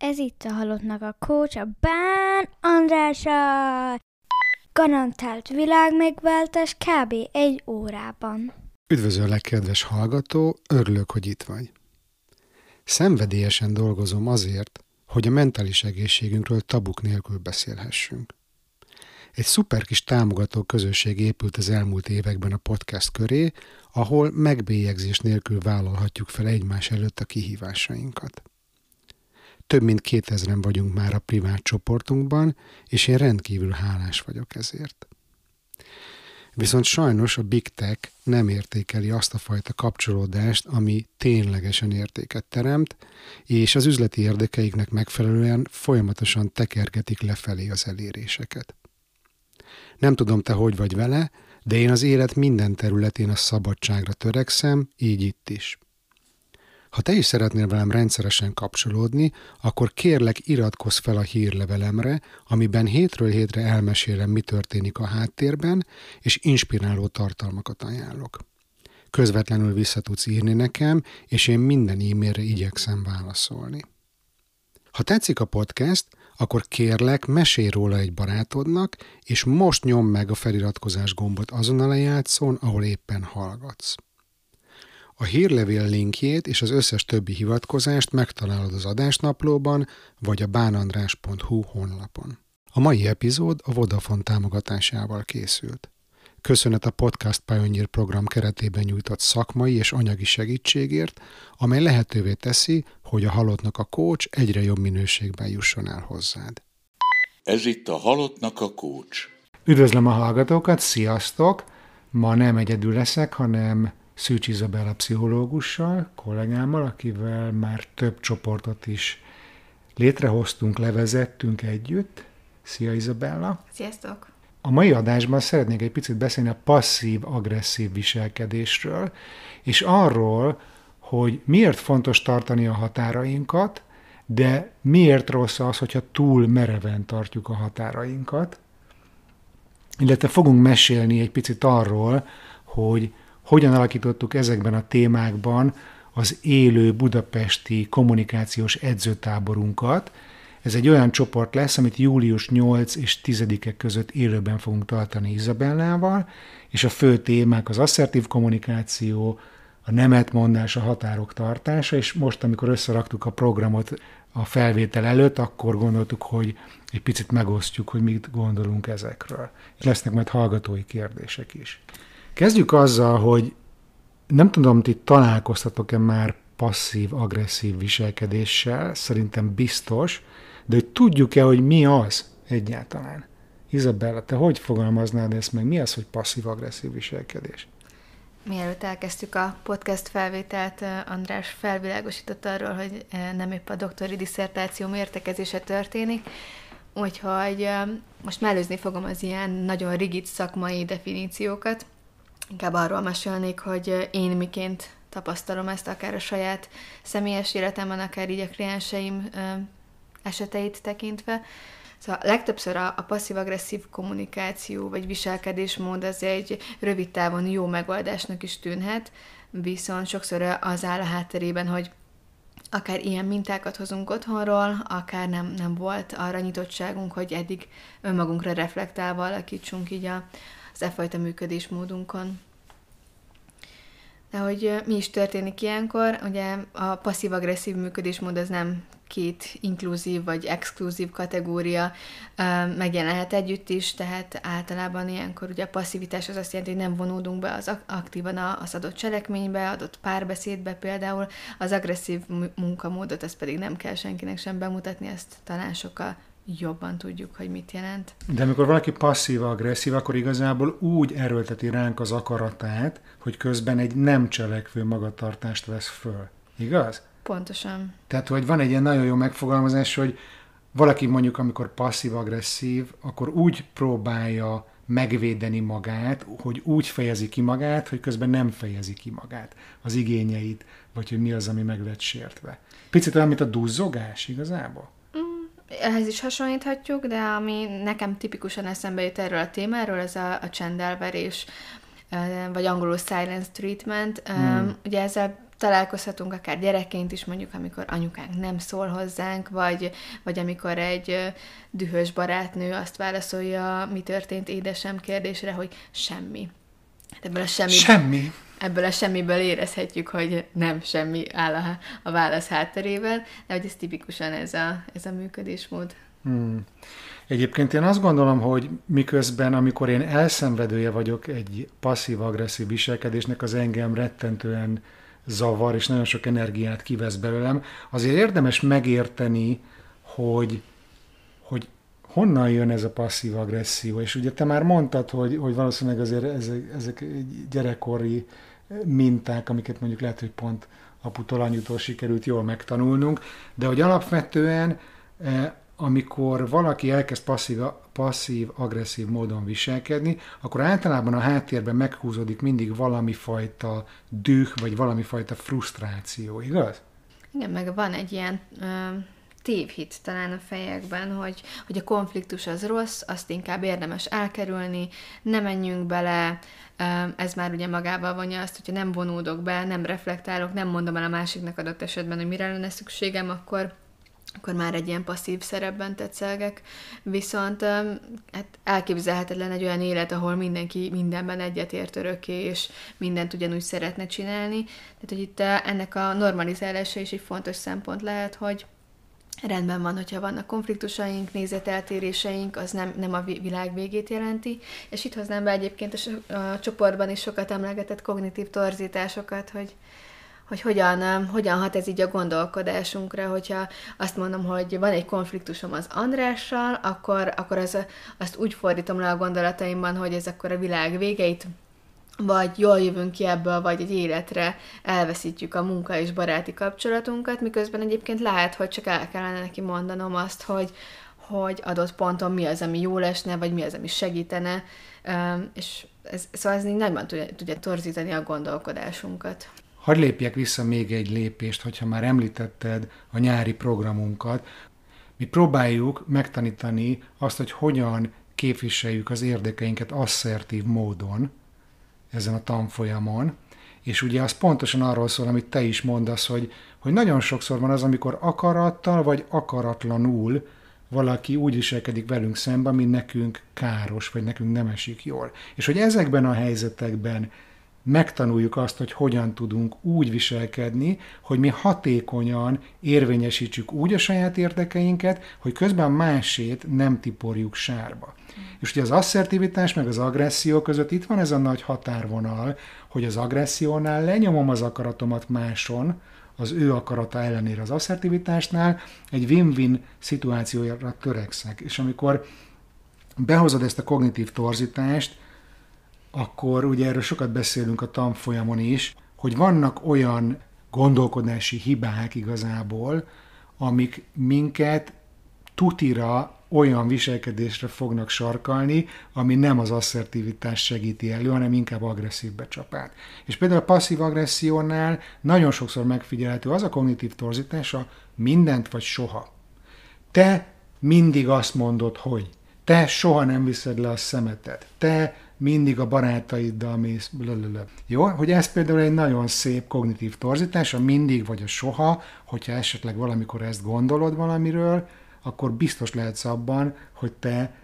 Ez itt a halottnak a coach, a Bán Andrása. Garantált világ megváltás kb. egy órában. Üdvözöllek, kedves hallgató, örülök, hogy itt vagy. Szenvedélyesen dolgozom azért, hogy a mentális egészségünkről tabuk nélkül beszélhessünk. Egy szuper kis támogató közösség épült az elmúlt években a podcast köré, ahol megbélyegzés nélkül vállalhatjuk fel egymás előtt a kihívásainkat. Több mint kétezren vagyunk már a privát csoportunkban, és én rendkívül hálás vagyok ezért. Viszont sajnos a Big Tech nem értékeli azt a fajta kapcsolódást, ami ténylegesen értéket teremt, és az üzleti érdekeiknek megfelelően folyamatosan tekergetik lefelé az eléréseket. Nem tudom, te hogy vagy vele, de én az élet minden területén a szabadságra törekszem, így itt is. Ha te is szeretnél velem rendszeresen kapcsolódni, akkor kérlek iratkozz fel a hírlevelemre, amiben hétről hétre elmesélem, mi történik a háttérben, és inspiráló tartalmakat ajánlok. Közvetlenül vissza tudsz írni nekem, és én minden e-mailre igyekszem válaszolni. Ha tetszik a podcast, akkor kérlek, mesélj róla egy barátodnak, és most nyom meg a feliratkozás gombot azon a lejátszón, ahol éppen hallgatsz. A hírlevél linkjét és az összes többi hivatkozást megtalálod az adásnaplóban vagy a bánandrás.hu honlapon. A mai epizód a Vodafone támogatásával készült. Köszönet a Podcast Pioneer program keretében nyújtott szakmai és anyagi segítségért, amely lehetővé teszi, hogy a halottnak a kócs egyre jobb minőségben jusson el hozzád. Ez itt a halottnak a kócs. Üdvözlöm a hallgatókat, sziasztok! Ma nem egyedül leszek, hanem Szűcs Izabella pszichológussal, kollégámmal, akivel már több csoportot is létrehoztunk, levezettünk együtt. Szia Izabella! Sziasztok! A mai adásban szeretnék egy picit beszélni a passzív-agresszív viselkedésről, és arról, hogy miért fontos tartani a határainkat, de miért rossz az, hogyha túl mereven tartjuk a határainkat. Illetve fogunk mesélni egy picit arról, hogy hogyan alakítottuk ezekben a témákban az élő budapesti kommunikációs edzőtáborunkat. Ez egy olyan csoport lesz, amit július 8 és 10-e között élőben fogunk tartani Izabellával, és a fő témák az asszertív kommunikáció, a nemetmondás, a határok tartása, és most, amikor összeraktuk a programot a felvétel előtt, akkor gondoltuk, hogy egy picit megosztjuk, hogy mit gondolunk ezekről. És lesznek majd hallgatói kérdések is. Kezdjük azzal, hogy nem tudom, ti találkoztatok-e már passzív-agresszív viselkedéssel, szerintem biztos, de hogy tudjuk-e, hogy mi az egyáltalán? Izabella, te hogy fogalmaznád ezt meg? Mi az, hogy passzív-agresszív viselkedés? Mielőtt elkezdtük a podcast felvételt, András felvilágosított arról, hogy nem épp a doktori diszertáció értekezése történik, úgyhogy most mellőzni fogom az ilyen nagyon rigid szakmai definíciókat, Inkább arról mesélnék, hogy én miként tapasztalom ezt akár a saját személyes életemben, akár így a klienseim eseteit tekintve. Szóval legtöbbször a, a passzív-agresszív kommunikáció vagy viselkedésmód az egy rövid távon jó megoldásnak is tűnhet, viszont sokszor az áll a hátterében, hogy akár ilyen mintákat hozunk otthonról, akár nem, nem volt arra nyitottságunk, hogy eddig önmagunkra reflektálva alakítsunk így a, az e fajta működésmódunkon. De hogy mi is történik ilyenkor, ugye a passzív-agresszív működésmód az nem két inkluzív vagy exkluzív kategória megjelenhet együtt is, tehát általában ilyenkor ugye a passzivitás az azt jelenti, hogy nem vonódunk be az aktívan az adott cselekménybe, adott párbeszédbe például, az agresszív munkamódot, azt pedig nem kell senkinek sem bemutatni, ezt talán sokkal jobban tudjuk, hogy mit jelent. De amikor valaki passzív-agresszív, akkor igazából úgy erőlteti ránk az akaratát, hogy közben egy nem cselekvő magatartást vesz föl. Igaz? Pontosan. Tehát, hogy van egy ilyen nagyon jó megfogalmazás, hogy valaki mondjuk, amikor passzív-agresszív, akkor úgy próbálja megvédeni magát, hogy úgy fejezi ki magát, hogy közben nem fejezi ki magát, az igényeit, vagy hogy mi az, ami meg lett sértve. Picit olyan, mint a duzzogás igazából ehhez is hasonlíthatjuk, de ami nekem tipikusan eszembe jut erről a témáról, ez a, a csendelverés, vagy angolul silence treatment. Hmm. Ugye ezzel találkozhatunk akár gyerekként is, mondjuk amikor anyukánk nem szól hozzánk, vagy, vagy amikor egy dühös barátnő azt válaszolja, mi történt édesem kérdésre, hogy semmi. Ebből a semmi, Semmi. ebből a semmiből érezhetjük, hogy nem semmi áll a, a válasz hátterében, de hogy ez tipikusan ez a, ez a működésmód. Hmm. Egyébként én azt gondolom, hogy miközben, amikor én elszenvedője vagyok egy passzív-agresszív viselkedésnek, az engem rettentően zavar, és nagyon sok energiát kivesz belőlem, azért érdemes megérteni, hogy honnan jön ez a passzív agresszió. És ugye te már mondtad, hogy, hogy valószínűleg azért ezek, ezek gyerekkori minták, amiket mondjuk lehet, hogy pont aputól, anyutól sikerült jól megtanulnunk, de hogy alapvetően eh, amikor valaki elkezd passzív, passzív, agresszív módon viselkedni, akkor általában a háttérben meghúzódik mindig valami fajta düh, vagy valami fajta frusztráció, igaz? Igen, meg van egy ilyen ö, tévhit talán a fejekben, hogy, hogy a konfliktus az rossz, azt inkább érdemes elkerülni, ne menjünk bele, ez már ugye magával vonja azt, hogyha nem vonódok be, nem reflektálok, nem mondom el a másiknak adott esetben, hogy mire lenne szükségem, akkor akkor már egy ilyen passzív szerepben tetszelgek, viszont hát elképzelhetetlen egy olyan élet, ahol mindenki mindenben egyetért örökké, és mindent ugyanúgy szeretne csinálni. Tehát, hogy itt ennek a normalizálása is egy fontos szempont lehet, hogy rendben van, hogyha vannak konfliktusaink, nézeteltéréseink, az nem, nem a vi- világ végét jelenti, és itt hoznám be egyébként a, so- a csoportban is sokat emlegetett kognitív torzításokat, hogy hogy hogyan, hogyan hat ez így a gondolkodásunkra, hogyha azt mondom, hogy van egy konfliktusom az Andrással, akkor, akkor az, azt úgy fordítom le a gondolataimban, hogy ez akkor a világ végeit vagy jól jövünk ki ebből, vagy egy életre elveszítjük a munka és baráti kapcsolatunkat, miközben egyébként lehet, hogy csak el kellene neki mondanom azt, hogy, hogy adott ponton mi az, ami jól esne, vagy mi az, ami segítene, és ez, szóval ez így nagyban tudja, tudja torzítani a gondolkodásunkat. Hadd lépjek vissza még egy lépést, hogyha már említetted a nyári programunkat. Mi próbáljuk megtanítani azt, hogy hogyan képviseljük az érdekeinket asszertív módon ezen a tanfolyamon, és ugye az pontosan arról szól, amit te is mondasz, hogy, hogy nagyon sokszor van az, amikor akarattal vagy akaratlanul valaki úgy viselkedik velünk szemben, mint nekünk káros, vagy nekünk nem esik jól. És hogy ezekben a helyzetekben megtanuljuk azt, hogy hogyan tudunk úgy viselkedni, hogy mi hatékonyan érvényesítsük úgy a saját érdekeinket, hogy közben másét nem tiporjuk sárba. És ugye az asszertivitás meg az agresszió között itt van ez a nagy határvonal, hogy az agressziónál lenyomom az akaratomat máson, az ő akarata ellenére az asszertivitásnál, egy win-win szituációra törekszek. És amikor behozod ezt a kognitív torzítást, akkor ugye erről sokat beszélünk a tanfolyamon is, hogy vannak olyan gondolkodási hibák igazából, amik minket tutira olyan viselkedésre fognak sarkalni, ami nem az asszertivitás segíti elő, hanem inkább agresszív becsapát. És például a passzív agressziónál nagyon sokszor megfigyelhető az a kognitív torzítás, a mindent vagy soha. Te mindig azt mondod, hogy te soha nem viszed le a szemetet, te mindig a barátaiddal mész, blablabla. Jó? Hogy ez például egy nagyon szép kognitív torzítás, a mindig vagy a soha, hogyha esetleg valamikor ezt gondolod valamiről, akkor biztos lehetsz abban, hogy te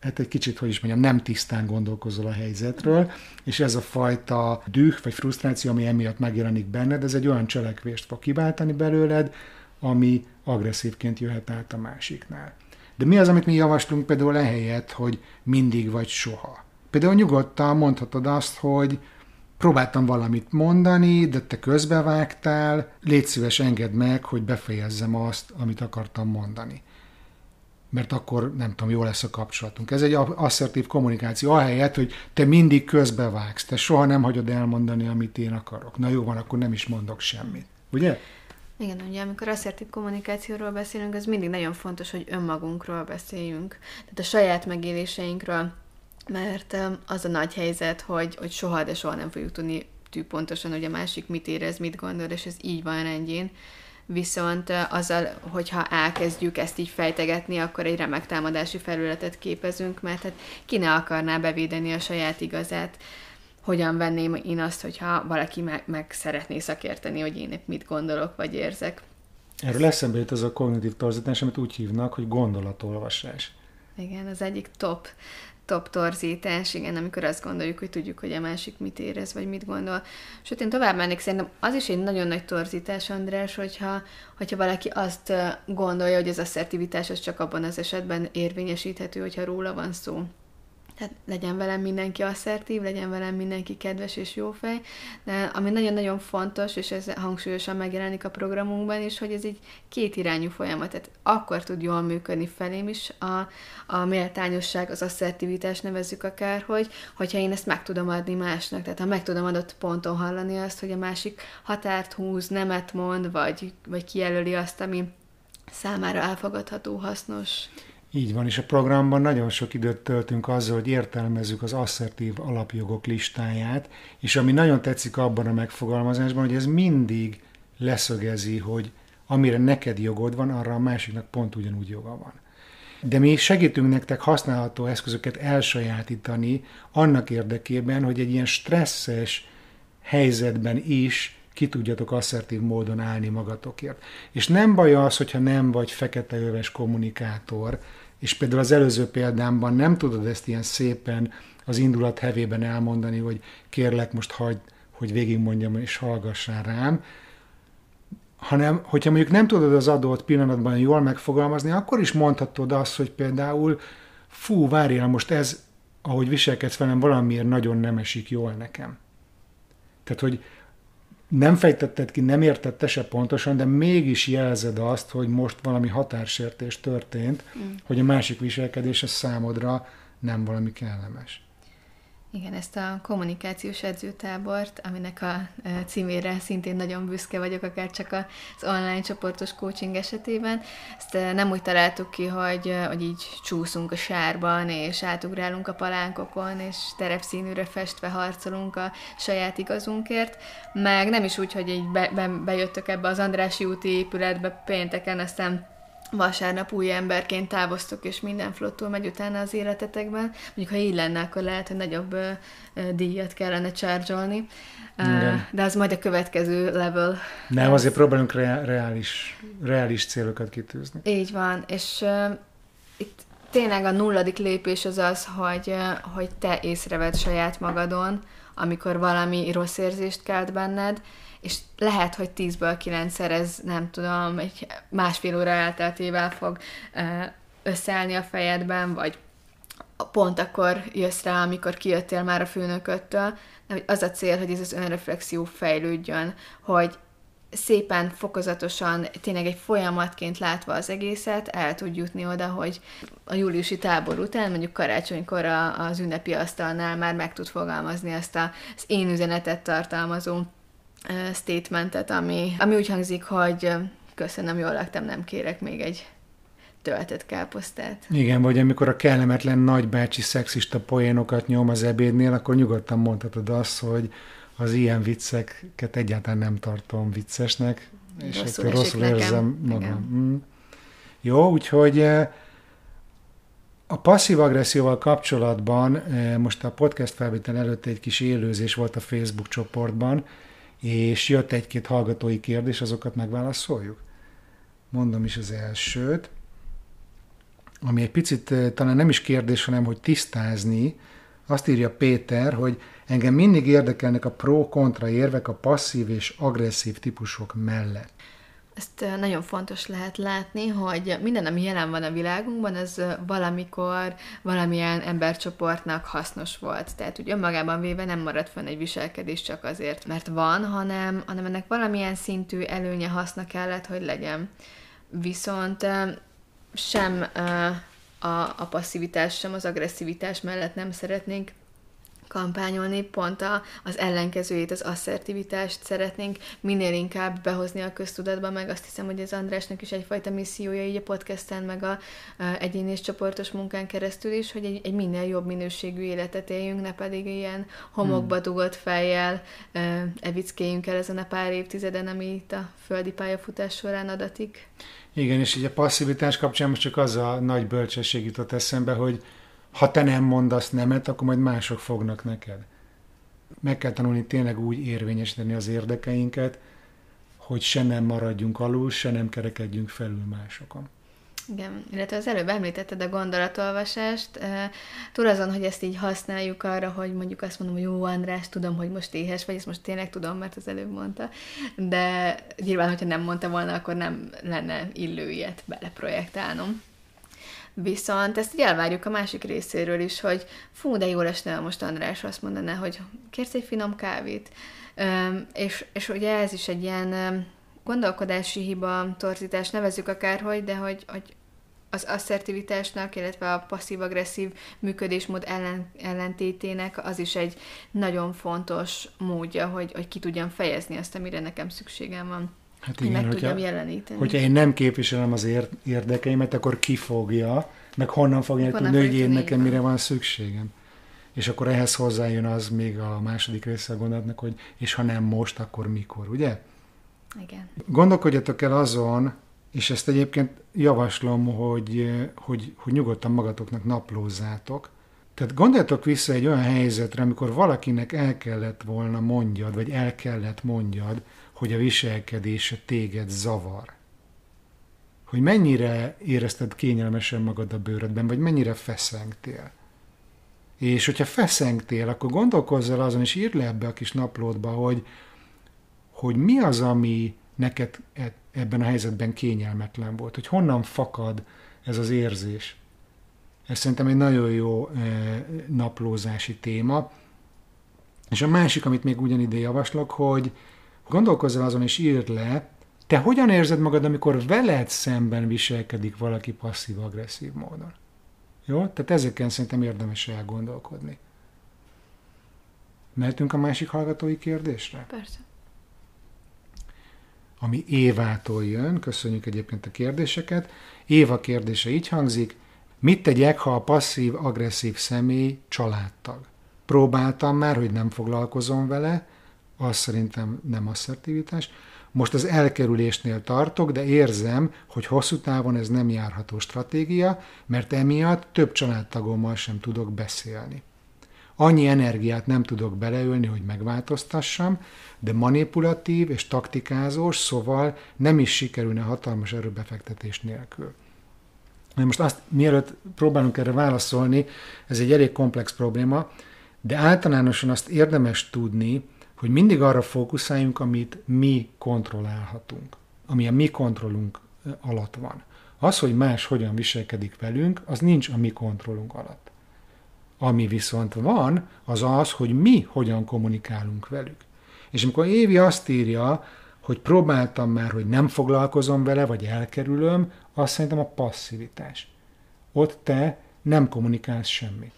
hát egy kicsit, hogy is mondjam, nem tisztán gondolkozol a helyzetről, és ez a fajta düh vagy frusztráció, ami emiatt megjelenik benned, ez egy olyan cselekvést fog kiváltani belőled, ami agresszívként jöhet át a másiknál. De mi az, amit mi javaslunk például ehelyett, hogy mindig vagy soha? Például nyugodtan mondhatod azt, hogy próbáltam valamit mondani, de te közbevágtál, légy szíves, engedd meg, hogy befejezzem azt, amit akartam mondani. Mert akkor, nem tudom, jó lesz a kapcsolatunk. Ez egy asszertív kommunikáció, ahelyett, hogy te mindig közbevágsz, te soha nem hagyod elmondani, amit én akarok. Na jó van, akkor nem is mondok semmit. Ugye? Igen, ugye amikor asszertív kommunikációról beszélünk, az mindig nagyon fontos, hogy önmagunkról beszéljünk. Tehát a saját megéléseinkről, mert az a nagy helyzet, hogy, hogy soha, de soha nem fogjuk tudni pontosan, hogy a másik mit érez, mit gondol, és ez így van rendjén. Viszont azzal, hogyha elkezdjük ezt így fejtegetni, akkor egy remek támadási felületet képezünk, mert hát ki ne akarná bevédeni a saját igazát. Hogyan venném én azt, hogyha valaki meg, meg szeretné szakérteni, hogy én épp mit gondolok, vagy érzek. Erről eszembe jut az a kognitív torzítás, amit úgy hívnak, hogy gondolatolvasás. Igen, az egyik top, top torzítás, igen, amikor azt gondoljuk, hogy tudjuk, hogy a másik mit érez, vagy mit gondol. Sőt, én tovább mennék, szerintem az is egy nagyon nagy torzítás, András, hogyha, hogyha valaki azt gondolja, hogy az asszertivitás az csak abban az esetben érvényesíthető, hogyha róla van szó. Tehát legyen velem mindenki asszertív, legyen velem mindenki kedves és jófej, de ami nagyon-nagyon fontos, és ez hangsúlyosan megjelenik a programunkban is, hogy ez egy kétirányú folyamat, tehát akkor tud jól működni felém is a, a méltányosság, az asszertivitás nevezzük akárhogy, hogyha én ezt meg tudom adni másnak, tehát ha meg tudom adott ponton hallani azt, hogy a másik határt húz, nemet mond, vagy, vagy kijelöli azt, ami számára elfogadható, hasznos. Így van, és a programban nagyon sok időt töltünk azzal, hogy értelmezzük az asszertív alapjogok listáját, és ami nagyon tetszik abban a megfogalmazásban, hogy ez mindig leszögezi, hogy amire neked jogod van, arra a másiknak pont ugyanúgy joga van. De mi segítünk nektek használható eszközöket elsajátítani annak érdekében, hogy egy ilyen stresszes helyzetben is ki tudjatok asszertív módon állni magatokért. És nem baj az, hogyha nem vagy fekete-öves kommunikátor, és például az előző példámban nem tudod ezt ilyen szépen az indulat hevében elmondani, hogy kérlek most hagyd, hogy végigmondjam és hallgassál rám, hanem hogyha mondjuk nem tudod az adott pillanatban jól megfogalmazni, akkor is mondhatod azt, hogy például fú, várjál, most ez, ahogy viselkedsz velem, valamiért nagyon nem esik jól nekem. Tehát, hogy nem fejtetted ki, nem értette se pontosan, de mégis jelzed azt, hogy most valami határsértés történt, mm. hogy a másik viselkedése számodra nem valami kellemes. Igen, ezt a kommunikációs edzőtábort, aminek a címére szintén nagyon büszke vagyok, akár csak az online csoportos coaching esetében. Ezt nem úgy találtuk ki, hogy, hogy így csúszunk a sárban, és átugrálunk a palánkokon, és terepszínűre festve harcolunk a saját igazunkért, meg nem is úgy, hogy így be, be, bejöttök ebbe az Andrási úti épületbe pénteken, aztán vasárnap új emberként távoztok, és minden flottul megy utána az életetekben. Mondjuk, ha így lenne, akkor lehet, hogy nagyobb díjat kellene csárgyolni. De az majd a következő level. Nem, azért próbálunk re- reális, reális célokat kitűzni. Így van, és itt tényleg a nulladik lépés az az, hogy, hogy te észreved saját magadon, amikor valami rossz érzést kelt benned, és lehet, hogy 10-ből 9 ez nem tudom, egy másfél óra elteltével fog összeállni a fejedben, vagy pont akkor jössz rá, amikor kijöttél már a főnököttől, de az a cél, hogy ez az önreflexió fejlődjön, hogy szépen, fokozatosan, tényleg egy folyamatként látva az egészet, el tud jutni oda, hogy a júliusi tábor után, mondjuk karácsonykor az ünnepi asztalnál már meg tud fogalmazni ezt az én üzenetet tartalmazó statementet, ami, ami úgy hangzik, hogy köszönöm, jól laktam, nem kérek még egy töltött káposztát. Igen, vagy amikor a kellemetlen nagybácsi szexista poénokat nyom az ebédnél, akkor nyugodtan mondhatod azt, hogy az ilyen vicceket egyáltalán nem tartom viccesnek, és rosszul, rosszul érzem magam. Mm. Jó, úgyhogy a passzív agresszióval kapcsolatban most a podcast felvétel előtt egy kis élőzés volt a Facebook csoportban, és jött egy-két hallgatói kérdés, azokat megválaszoljuk. Mondom is az elsőt, ami egy picit eh, talán nem is kérdés, hanem hogy tisztázni. Azt írja Péter, hogy engem mindig érdekelnek a pro-kontra érvek a passzív és agresszív típusok mellett. Ezt nagyon fontos lehet látni, hogy minden, ami jelen van a világunkban, az valamikor valamilyen embercsoportnak hasznos volt. Tehát úgy önmagában véve nem marad fönn egy viselkedés csak azért, mert van, hanem, hanem ennek valamilyen szintű előnye, haszna kellett, hogy legyen. Viszont sem a, a passzivitás, sem az agresszivitás mellett nem szeretnénk kampányolni, pont a, az ellenkezőjét, az asszertivitást szeretnénk minél inkább behozni a köztudatba, meg azt hiszem, hogy az Andrásnak is egyfajta missziója így a podcasten, meg a, a egyéni és csoportos munkán keresztül is, hogy egy, egy minél jobb minőségű életet éljünk, ne pedig ilyen homokba hmm. dugott fejjel evickéljünk el ezen a pár évtizeden, ami itt a földi pályafutás során adatik. Igen, és így a passzivitás kapcsán most csak az a nagy bölcsesség jutott eszembe, hogy ha te nem mondasz nemet, akkor majd mások fognak neked. meg kell tanulni tényleg úgy érvényesíteni az érdekeinket, hogy se nem maradjunk alul, se nem kerekedjünk felül másokon. Igen, illetve az előbb említetted a gondolatolvasást. Túl azon, hogy ezt így használjuk arra, hogy mondjuk azt mondom, hogy jó András, tudom, hogy most éhes vagy, ezt most tényleg tudom, mert az előbb mondta, de nyilván, hogyha nem mondta volna, akkor nem lenne illő ilyet beleprojektálnom. Viszont ezt így elvárjuk a másik részéről is, hogy fú, de jól esne, most András azt mondaná, hogy kérsz egy finom kávét. És, és ugye ez is egy ilyen gondolkodási hiba, torzítás, nevezzük akárhogy, de hogy, hogy az asszertivitásnak, illetve a passzív-agresszív működésmód ellen, ellentétének az is egy nagyon fontos módja, hogy, hogy ki tudjam fejezni azt, amire nekem szükségem van. Hát igen, meg hogyha, tudjam jeleníteni. hogyha én nem képviselem az ér- érdekeimet, akkor ki fogja, meg honnan fogja Honnan tudni, hogy én nekem mire van. van szükségem. És akkor ehhez hozzájön az még a második része a gondolatnak, hogy és ha nem most, akkor mikor, ugye? Igen. Gondolkodjatok el azon, és ezt egyébként javaslom, hogy, hogy, hogy nyugodtan magatoknak naplózzátok. Tehát gondoljatok vissza egy olyan helyzetre, amikor valakinek el kellett volna mondjad, vagy el kellett mondjad, hogy a viselkedése téged zavar. Hogy mennyire érezted kényelmesen magad a bőrödben, vagy mennyire feszengtél. És hogyha feszengtél, akkor gondolkozz el azon, és írd le ebbe a kis naplódba, hogy, hogy mi az, ami neked e- ebben a helyzetben kényelmetlen volt, hogy honnan fakad ez az érzés. Ez szerintem egy nagyon jó eh, naplózási téma. És a másik, amit még ugyanide javaslok, hogy gondolkozz el azon és írd le, te hogyan érzed magad, amikor veled szemben viselkedik valaki passzív-agresszív módon. Jó? Tehát ezeken szerintem érdemes elgondolkodni. Mehetünk a másik hallgatói kérdésre? Persze. ami Évától jön. Köszönjük egyébként a kérdéseket. Éva kérdése így hangzik. Mit tegyek, ha a passzív-agresszív személy családtag? Próbáltam már, hogy nem foglalkozom vele, az szerintem nem asszertivitás. Most az elkerülésnél tartok, de érzem, hogy hosszú távon ez nem járható stratégia, mert emiatt több családtagommal sem tudok beszélni. Annyi energiát nem tudok beleölni, hogy megváltoztassam, de manipulatív és taktikázós, szóval nem is sikerülne hatalmas erőbefektetés nélkül. Na Most azt, mielőtt próbálunk erre válaszolni, ez egy elég komplex probléma, de általánosan azt érdemes tudni, hogy mindig arra fókuszáljunk, amit mi kontrollálhatunk, ami a mi kontrollunk alatt van. Az, hogy más hogyan viselkedik velünk, az nincs a mi kontrollunk alatt. Ami viszont van, az az, hogy mi hogyan kommunikálunk velük. És amikor Évi azt írja, hogy próbáltam már, hogy nem foglalkozom vele, vagy elkerülöm, azt szerintem a passzivitás. Ott te nem kommunikálsz semmit.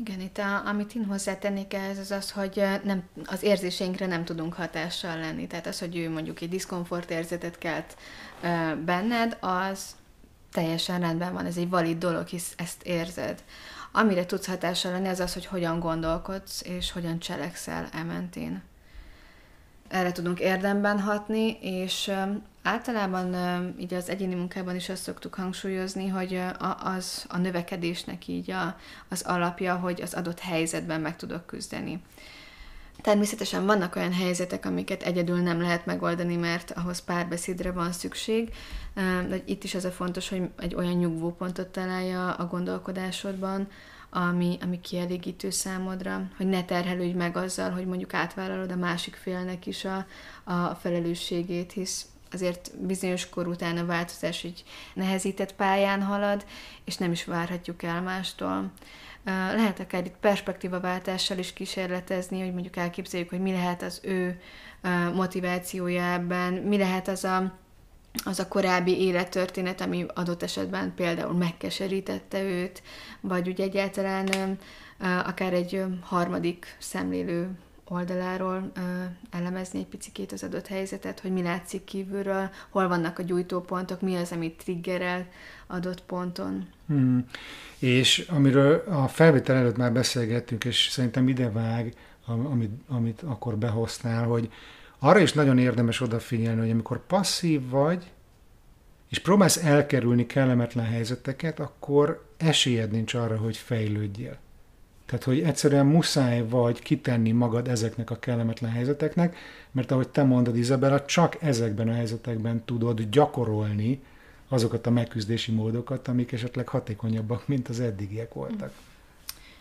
Igen, itt a, amit én hozzátennék ehhez, az az, hogy nem, az érzéseinkre nem tudunk hatással lenni. Tehát az, hogy ő mondjuk egy diszkomfort érzetet kelt benned, az teljesen rendben van, ez egy valid dolog, hisz ezt érzed. Amire tudsz hatással lenni, az az, hogy hogyan gondolkodsz, és hogyan cselekszel ementén. Erre tudunk érdemben hatni, és általában így az egyéni munkában is azt szoktuk hangsúlyozni, hogy az a növekedésnek így a, az alapja, hogy az adott helyzetben meg tudok küzdeni. Természetesen vannak olyan helyzetek, amiket egyedül nem lehet megoldani, mert ahhoz párbeszédre van szükség. De itt is az a fontos, hogy egy olyan nyugvópontot találja a gondolkodásodban, ami, ami kielégítő számodra, hogy ne terhelődj meg azzal, hogy mondjuk átvállalod a másik félnek is a, a felelősségét, hisz azért bizonyos kor után a változás egy nehezített pályán halad, és nem is várhatjuk el mástól. Lehet akár itt perspektívaváltással is kísérletezni, hogy mondjuk elképzeljük, hogy mi lehet az ő motivációja ebben, mi lehet az a, az a korábbi élettörténet, ami adott esetben például megkeserítette őt, vagy úgy egyáltalán akár egy harmadik szemlélő oldaláról ö, elemezni egy picikét az adott helyzetet, hogy mi látszik kívülről, hol vannak a gyújtópontok, mi az, amit triggerel adott ponton. Hmm. És amiről a felvétel előtt már beszélgettünk, és szerintem idevág, amit, amit akkor behoztál, hogy arra is nagyon érdemes odafigyelni, hogy amikor passzív vagy, és próbálsz elkerülni kellemetlen helyzeteket, akkor esélyed nincs arra, hogy fejlődjél. Tehát, hogy egyszerűen muszáj vagy kitenni magad ezeknek a kellemetlen helyzeteknek, mert ahogy te mondod, Izabella, csak ezekben a helyzetekben tudod gyakorolni azokat a megküzdési módokat, amik esetleg hatékonyabbak, mint az eddigiek voltak.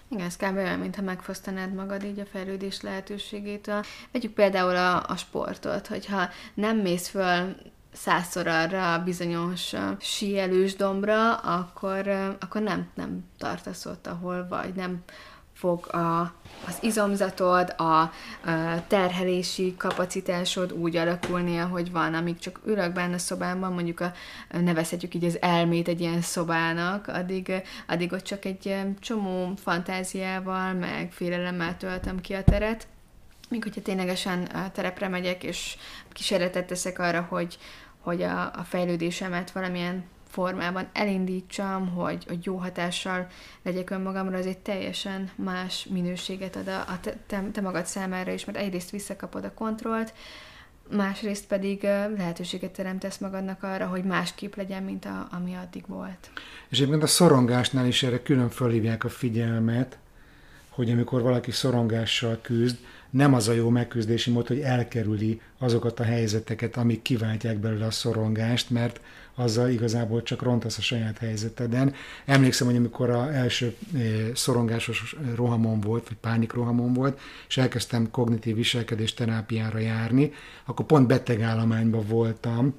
Igen, ez kb. olyan, mintha megfosztanád magad így a fejlődés lehetőségétől. Vegyük például a, a sportot, hogyha nem mész föl százszor arra a bizonyos síelős dombra, akkor, akkor nem, nem tartasz ott, ahol vagy, nem fog a, az izomzatod, a, a terhelési kapacitásod úgy alakulni, ahogy van, amíg csak ülök benne a szobámban, mondjuk a, nevezhetjük így az elmét egy ilyen szobának, addig, addig ott csak egy csomó fantáziával, meg félelemmel töltöm ki a teret, míg hogyha ténylegesen terepre megyek, és kísérletet teszek arra, hogy, hogy a, a fejlődésemet valamilyen formában elindítsam, hogy, hogy jó hatással legyek önmagamra, az egy teljesen más minőséget ad a, a te, te, magad számára is, mert egyrészt visszakapod a kontrollt, másrészt pedig lehetőséget teremtesz magadnak arra, hogy másképp legyen, mint a, ami addig volt. És egyébként a szorongásnál is erre külön fölhívják a figyelmet, hogy amikor valaki szorongással küzd, nem az a jó megküzdési mód, hogy elkerüli azokat a helyzeteket, amik kiváltják belőle a szorongást, mert azzal igazából csak rontasz a saját helyzeteden. Emlékszem, hogy amikor a első eh, szorongásos rohamon volt, vagy pánik rohamon volt, és elkezdtem kognitív viselkedés terápiára járni, akkor pont betegállományban voltam,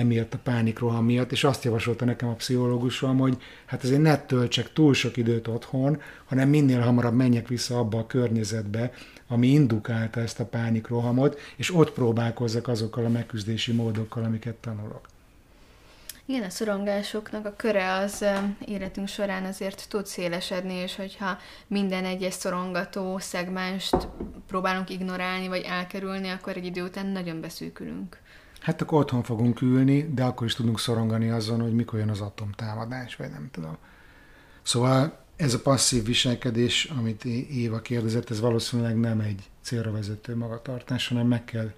emiatt a pánikroham miatt, és azt javasolta nekem a pszichológusom, hogy hát azért ne töltsek túl sok időt otthon, hanem minél hamarabb menjek vissza abba a környezetbe, ami indukálta ezt a pánikrohamot, és ott próbálkozzak azokkal a megküzdési módokkal, amiket tanulok. Igen, a szorongásoknak a köre az életünk során azért tud szélesedni, és hogyha minden egyes szorongató szegmást próbálunk ignorálni, vagy elkerülni, akkor egy idő után nagyon beszűkülünk. Hát akkor otthon fogunk ülni, de akkor is tudunk szorongani azon, hogy mikor jön az atomtámadás, vagy nem tudom. Szóval ez a passzív viselkedés, amit Éva kérdezett, ez valószínűleg nem egy célra vezető magatartás, hanem meg kell,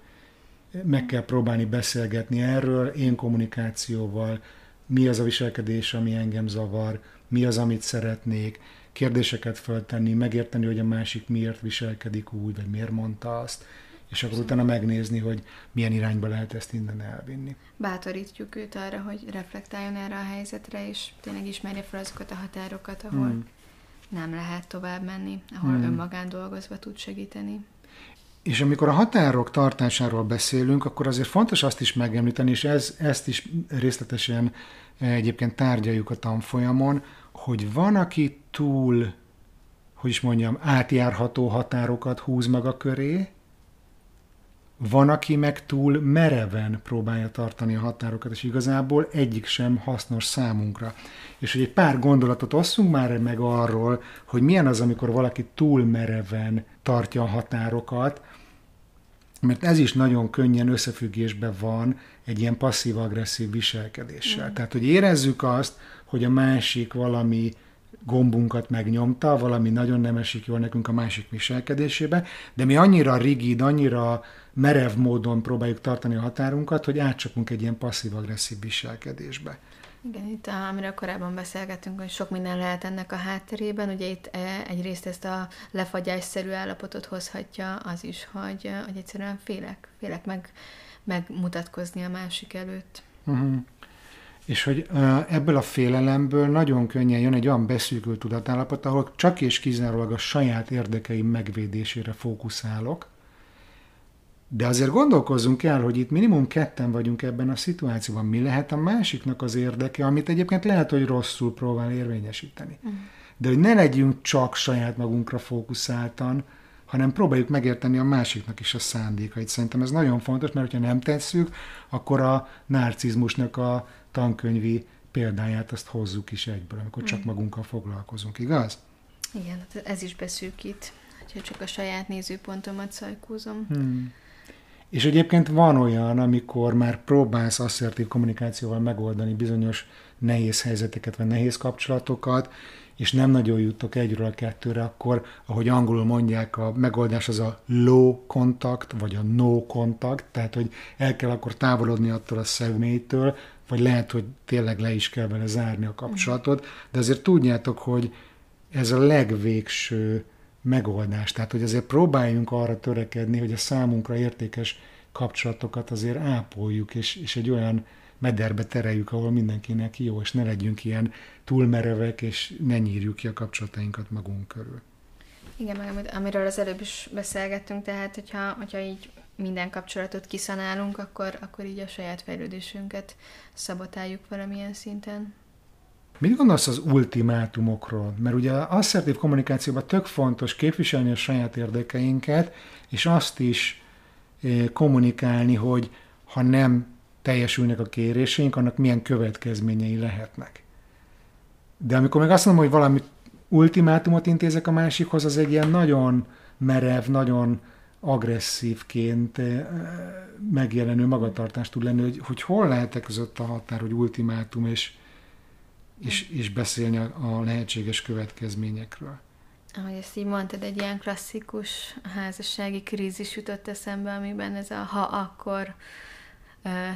meg kell próbálni beszélgetni erről, én kommunikációval, mi az a viselkedés, ami engem zavar, mi az, amit szeretnék, kérdéseket föltenni, megérteni, hogy a másik miért viselkedik úgy, vagy miért mondta azt, és akkor utána megnézni, hogy milyen irányba lehet ezt innen elvinni. Bátorítjuk őt arra, hogy reflektáljon erre a helyzetre, és tényleg ismerje fel azokat a határokat, ahol hmm. nem lehet tovább menni, ahol hmm. önmagán dolgozva tud segíteni. És amikor a határok tartásáról beszélünk, akkor azért fontos azt is megemlíteni, és ez, ezt is részletesen egyébként tárgyaljuk a tanfolyamon, hogy van, aki túl, hogy is mondjam, átjárható határokat húz meg a köré, van, aki meg túl mereven próbálja tartani a határokat, és igazából egyik sem hasznos számunkra. És hogy egy pár gondolatot osszunk már meg arról, hogy milyen az, amikor valaki túl mereven tartja a határokat, mert ez is nagyon könnyen összefüggésben van egy ilyen passzív-agresszív viselkedéssel. Mm. Tehát, hogy érezzük azt, hogy a másik valami gombunkat megnyomta, valami nagyon nem esik jól nekünk a másik viselkedésébe, de mi annyira rigid, annyira merev módon próbáljuk tartani a határunkat, hogy átcsapunk egy ilyen passzív-agresszív viselkedésbe. Igen, itt amiről korábban beszélgetünk, hogy sok minden lehet ennek a hátterében, ugye itt e, egyrészt ezt a lefagyásszerű állapotot hozhatja az is, hogy, hogy egyszerűen félek, félek meg, megmutatkozni a másik előtt. Uh-huh. És hogy ebből a félelemből nagyon könnyen jön egy olyan beszűkült tudatállapot, ahol csak és kizárólag a saját érdekeim megvédésére fókuszálok, de azért gondolkozzunk el, hogy itt minimum ketten vagyunk ebben a szituációban. Mi lehet a másiknak az érdeke, amit egyébként lehet, hogy rosszul próbál érvényesíteni. Uh-huh. De hogy ne legyünk csak saját magunkra fókuszáltan, hanem próbáljuk megérteni a másiknak is a szándékait. Szerintem ez nagyon fontos, mert ha nem tesszük, akkor a narcizmusnak a tankönyvi példáját azt hozzuk is egyből, amikor csak magunkkal foglalkozunk, igaz? Igen, hát ez is beszűkít, ha csak a saját nézőpontomat szajkózom. Hmm. És egyébként van olyan, amikor már próbálsz asszertív kommunikációval megoldani bizonyos nehéz helyzeteket, vagy nehéz kapcsolatokat, és nem nagyon jutok egyről a kettőre, akkor, ahogy angolul mondják, a megoldás az a low contact, vagy a no contact, tehát, hogy el kell akkor távolodni attól a személytől, vagy lehet, hogy tényleg le is kell vele zárni a kapcsolatot, de azért tudjátok, hogy ez a legvégső megoldás. Tehát, hogy azért próbáljunk arra törekedni, hogy a számunkra értékes kapcsolatokat azért ápoljuk, és, és egy olyan mederbe tereljük, ahol mindenkinek jó, és ne legyünk ilyen túlmerevek, és ne nyírjuk ki a kapcsolatainkat magunk körül. Igen, meg amiről az előbb is beszélgettünk, tehát hogyha, hogyha így minden kapcsolatot kiszanálunk, akkor, akkor így a saját fejlődésünket szabotáljuk valamilyen szinten. Mit gondolsz az ultimátumokról? Mert ugye az asszertív kommunikációban tök fontos képviselni a saját érdekeinket, és azt is eh, kommunikálni, hogy ha nem teljesülnek a kéréseink, annak milyen következményei lehetnek. De amikor meg azt mondom, hogy valami ultimátumot intézek a másikhoz, az egy ilyen nagyon merev, nagyon agresszívként eh, megjelenő magatartás tud lenni, hogy, hogy hol lehetek között a határ, hogy ultimátum, és, és, és beszélni a, a lehetséges következményekről. Ahogy ezt így mondtad, egy ilyen klasszikus házassági krízis jutott eszembe, amiben ez a ha-akkor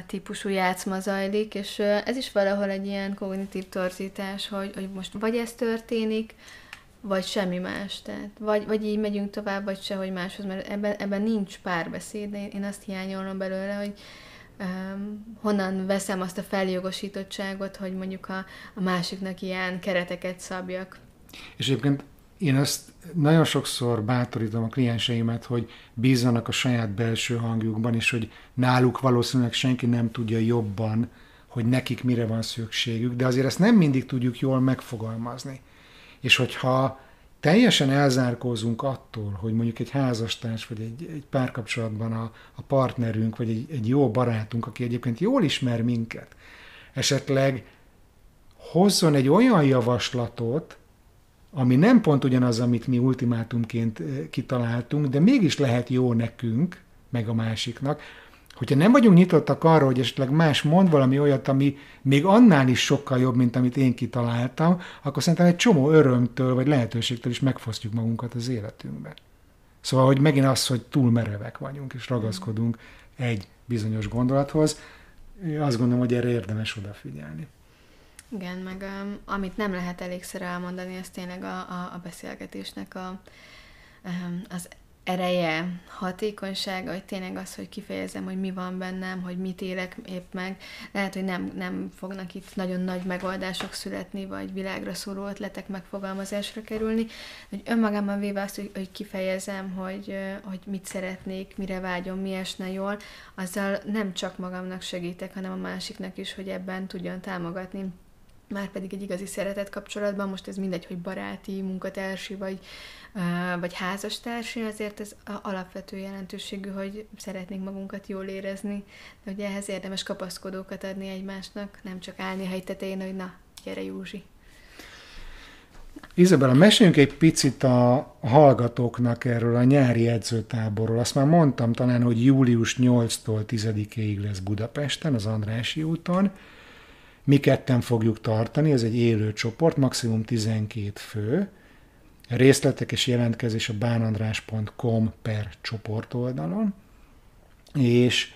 típusú játszma zajlik, és ez is valahol egy ilyen kognitív torzítás, hogy, hogy most vagy ez történik, vagy semmi más. Tehát vagy, vagy így megyünk tovább, vagy sehogy máshoz, mert ebben, ebben nincs párbeszéd. Én, én azt hiányolom belőle, hogy um, honnan veszem azt a feljogosítottságot, hogy mondjuk a, a másiknak ilyen kereteket szabjak. És egyébként én azt nagyon sokszor bátorítom a klienseimet, hogy bízzanak a saját belső hangjukban, és hogy náluk valószínűleg senki nem tudja jobban, hogy nekik mire van szükségük, de azért ezt nem mindig tudjuk jól megfogalmazni. És hogyha teljesen elzárkózunk attól, hogy mondjuk egy házastárs, vagy egy, egy párkapcsolatban a, a partnerünk, vagy egy, egy jó barátunk, aki egyébként jól ismer minket, esetleg hozzon egy olyan javaslatot, ami nem pont ugyanaz, amit mi ultimátumként kitaláltunk, de mégis lehet jó nekünk, meg a másiknak, hogyha nem vagyunk nyitottak arra, hogy esetleg más mond valami olyat, ami még annál is sokkal jobb, mint amit én kitaláltam, akkor szerintem egy csomó örömtől vagy lehetőségtől is megfosztjuk magunkat az életünkben. Szóval, hogy megint az, hogy túl merevek vagyunk, és ragaszkodunk egy bizonyos gondolathoz, azt gondolom, hogy erre érdemes odafigyelni. Igen, meg um, amit nem lehet elégszer elmondani, ez tényleg a, a, a beszélgetésnek a, um, az ereje, hatékonysága, hogy tényleg az, hogy kifejezem, hogy mi van bennem, hogy mit élek épp meg. Lehet, hogy nem, nem fognak itt nagyon nagy megoldások születni, vagy világra szóló ötletek megfogalmazásra kerülni, hogy önmagamban véve azt, hogy, hogy kifejezem, hogy, hogy mit szeretnék, mire vágyom, mi esne jól, azzal nem csak magamnak segítek, hanem a másiknak is, hogy ebben tudjon támogatni már pedig egy igazi szeretet kapcsolatban, most ez mindegy, hogy baráti, munkatársi vagy, vagy házastársi, azért ez alapvető jelentőségű, hogy szeretnénk magunkat jól érezni, de ugye ehhez érdemes kapaszkodókat adni egymásnak, nem csak állni a tetején, hogy na, gyere Józsi. Izabella, meséljünk egy picit a hallgatóknak erről a nyári edzőtáborról. Azt már mondtam talán, hogy július 8-tól 10-ig lesz Budapesten, az Andrási úton. Mi ketten fogjuk tartani, ez egy élő csoport, maximum 12 fő. Részletek és jelentkezés a bánandrás.com per csoport oldalon. És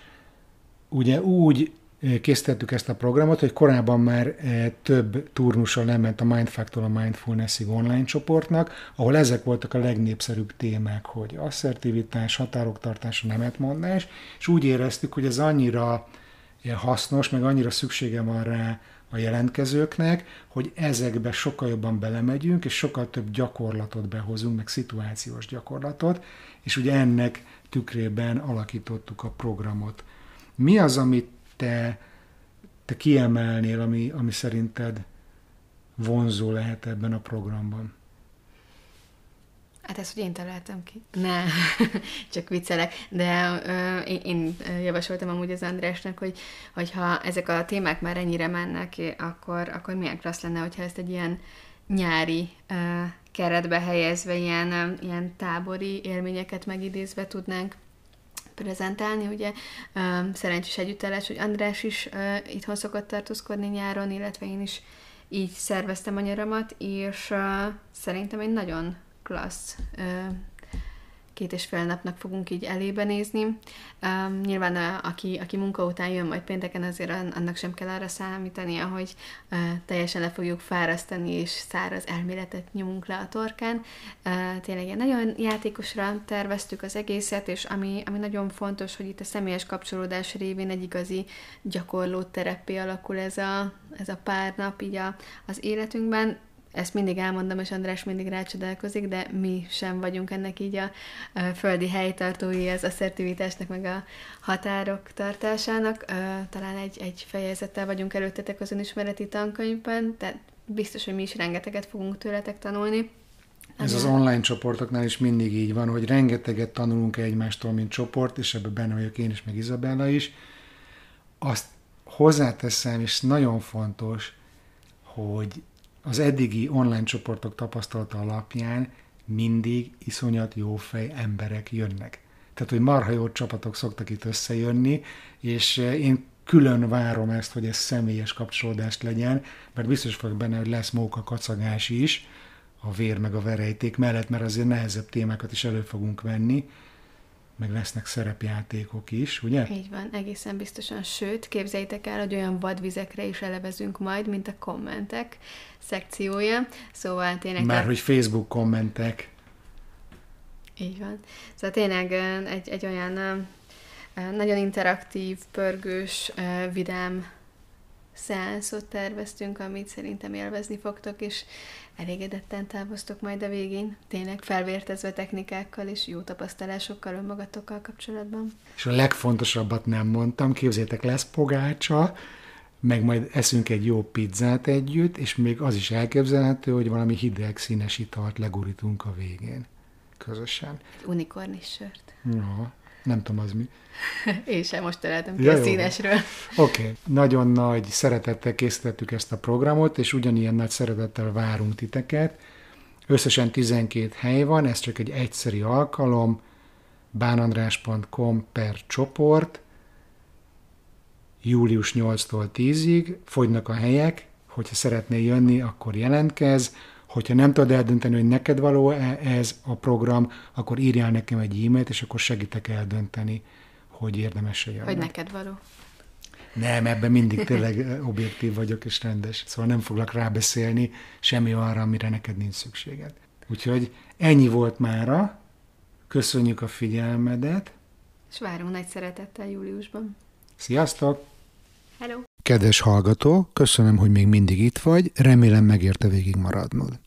ugye úgy eh, készítettük ezt a programot, hogy korábban már eh, több turnussal nem ment a Mindfactor a Mindfulnessig online csoportnak, ahol ezek voltak a legnépszerűbb témák, hogy asszertivitás, határok tartása, nemetmondás, és úgy éreztük, hogy ez annyira ilyen hasznos, meg annyira szüksége van rá a jelentkezőknek, hogy ezekbe sokkal jobban belemegyünk, és sokkal több gyakorlatot behozunk, meg szituációs gyakorlatot, és ugye ennek tükrében alakítottuk a programot. Mi az, amit te, te kiemelnél, ami, ami szerinted vonzó lehet ebben a programban? Hát ezt, hogy én találtam ki. Ne, csak viccelek. De ö, én, én javasoltam amúgy az Andrásnak, hogy hogyha ezek a témák már ennyire mennek, akkor, akkor milyen klassz lenne, hogyha ezt egy ilyen nyári ö, keretbe helyezve, ilyen, ö, ilyen tábori élményeket megidézve tudnánk prezentálni, ugye szerencsés együttállás, hogy András is itthon szokott tartózkodni nyáron, illetve én is így szerveztem a nyaramat, és szerintem egy nagyon klassz két és fél napnak fogunk így elébe nézni. Nyilván aki, aki munka után jön majd pénteken, azért annak sem kell arra számítania, hogy teljesen le fogjuk fárasztani, és száraz elméletet nyomunk le a torkán. Tényleg egy nagyon játékosra terveztük az egészet, és ami, ami nagyon fontos, hogy itt a személyes kapcsolódás révén egy igazi gyakorló tereppé alakul ez a, ez a pár nap így a, az életünkben ezt mindig elmondom, és András mindig rácsodálkozik, de mi sem vagyunk ennek így a, a földi helytartói, az asszertivitásnak, meg a határok tartásának. Talán egy, egy fejezettel vagyunk előttetek az önismereti tankönyvben, tehát biztos, hogy mi is rengeteget fogunk tőletek tanulni. Ez az online csoportoknál is mindig így van, hogy rengeteget tanulunk egymástól, mint csoport, és ebben benne vagyok én is, meg Izabella is. Azt hozzáteszem, és nagyon fontos, hogy az eddigi online csoportok tapasztalata alapján mindig iszonyat jó fej emberek jönnek. Tehát, hogy marha jó csapatok szoktak itt összejönni, és eh, én külön várom ezt, hogy ez személyes kapcsolódást legyen, mert biztos vagyok benne, hogy lesz móka kacagás is, a vér meg a verejték mellett, mert azért nehezebb témákat is elő fogunk venni, meg lesznek szerepjátékok is, ugye? Így van, egészen biztosan. Sőt, képzeljétek el, hogy olyan vadvizekre is elevezünk majd, mint a kommentek szekciója. Szóval tényleg... Már a... hogy Facebook kommentek. Így van. Szóval tényleg egy, egy olyan nagyon interaktív, pörgős, vidám szeánszot terveztünk, amit szerintem élvezni fogtok, és elégedetten távoztok majd a végén, tényleg felvértezve technikákkal és jó tapasztalásokkal önmagatokkal kapcsolatban. És a legfontosabbat nem mondtam, képzétek, lesz pogácsa, meg majd eszünk egy jó pizzát együtt, és még az is elképzelhető, hogy valami hideg színes italt legurítunk a végén közösen. Unikornis sört. No, nem tudom, az mi. Én sem most találtam ki ja, a színesről. Oké, okay. nagyon nagy szeretettel készítettük ezt a programot, és ugyanilyen nagy szeretettel várunk titeket. Összesen 12 hely van, ez csak egy egyszeri alkalom, bánandrás.com per csoport, július 8-tól 10-ig fogynak a helyek, hogyha szeretnél jönni, akkor jelentkez, hogyha nem tudod eldönteni, hogy neked való -e ez a program, akkor írjál nekem egy e-mailt, és akkor segítek eldönteni, hogy érdemes jönni. Hogy neked való. Nem, ebben mindig tényleg objektív vagyok és rendes. Szóval nem foglak rábeszélni semmi arra, amire neked nincs szükséged. Úgyhogy ennyi volt mára. Köszönjük a figyelmedet. És várunk nagy szeretettel júliusban. Sziasztok! Hello! Kedves hallgató, köszönöm, hogy még mindig itt vagy, remélem megérte végig maradnod.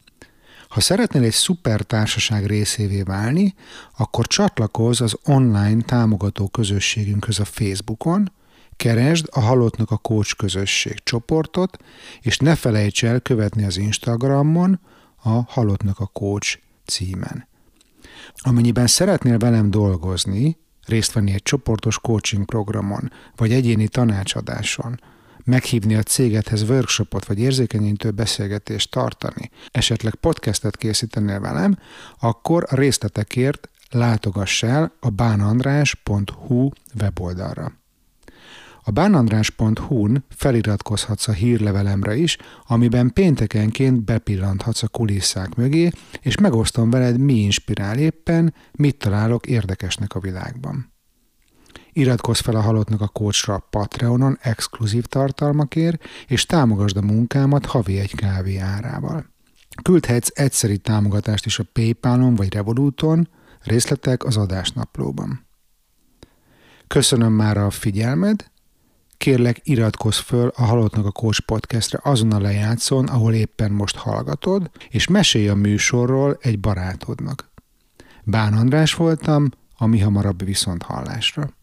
Ha szeretnél egy szuper társaság részévé válni, akkor csatlakozz az online támogató közösségünkhöz a Facebookon, keresd a Halottnak a Coach közösség csoportot, és ne felejts el követni az Instagramon a Halottnak a Coach címen. Amennyiben szeretnél velem dolgozni, részt venni egy csoportos coaching programon, vagy egyéni tanácsadáson, meghívni a cégedhez workshopot vagy érzékenyítő beszélgetést tartani, esetleg podcastet készítenél velem, akkor a részletekért látogass el a bánandrás.hu weboldalra. A bánandrás.hu-n feliratkozhatsz a hírlevelemre is, amiben péntekenként bepillanthatsz a kulisszák mögé, és megosztom veled, mi inspirál éppen, mit találok érdekesnek a világban. Iratkozz fel a Halottnak a Coachra Patreonon exkluzív tartalmakért, és támogasd a munkámat havi egy kávé árával. Küldhetsz egyszeri támogatást is a Paypalon vagy Revoluton, részletek az adásnaplóban. Köszönöm már a figyelmed, kérlek iratkozz föl a Halottnak a Coach podcastre azon a lejátszón, ahol éppen most hallgatod, és mesélj a műsorról egy barátodnak. Bán András voltam, a mi hamarabb viszont hallásra.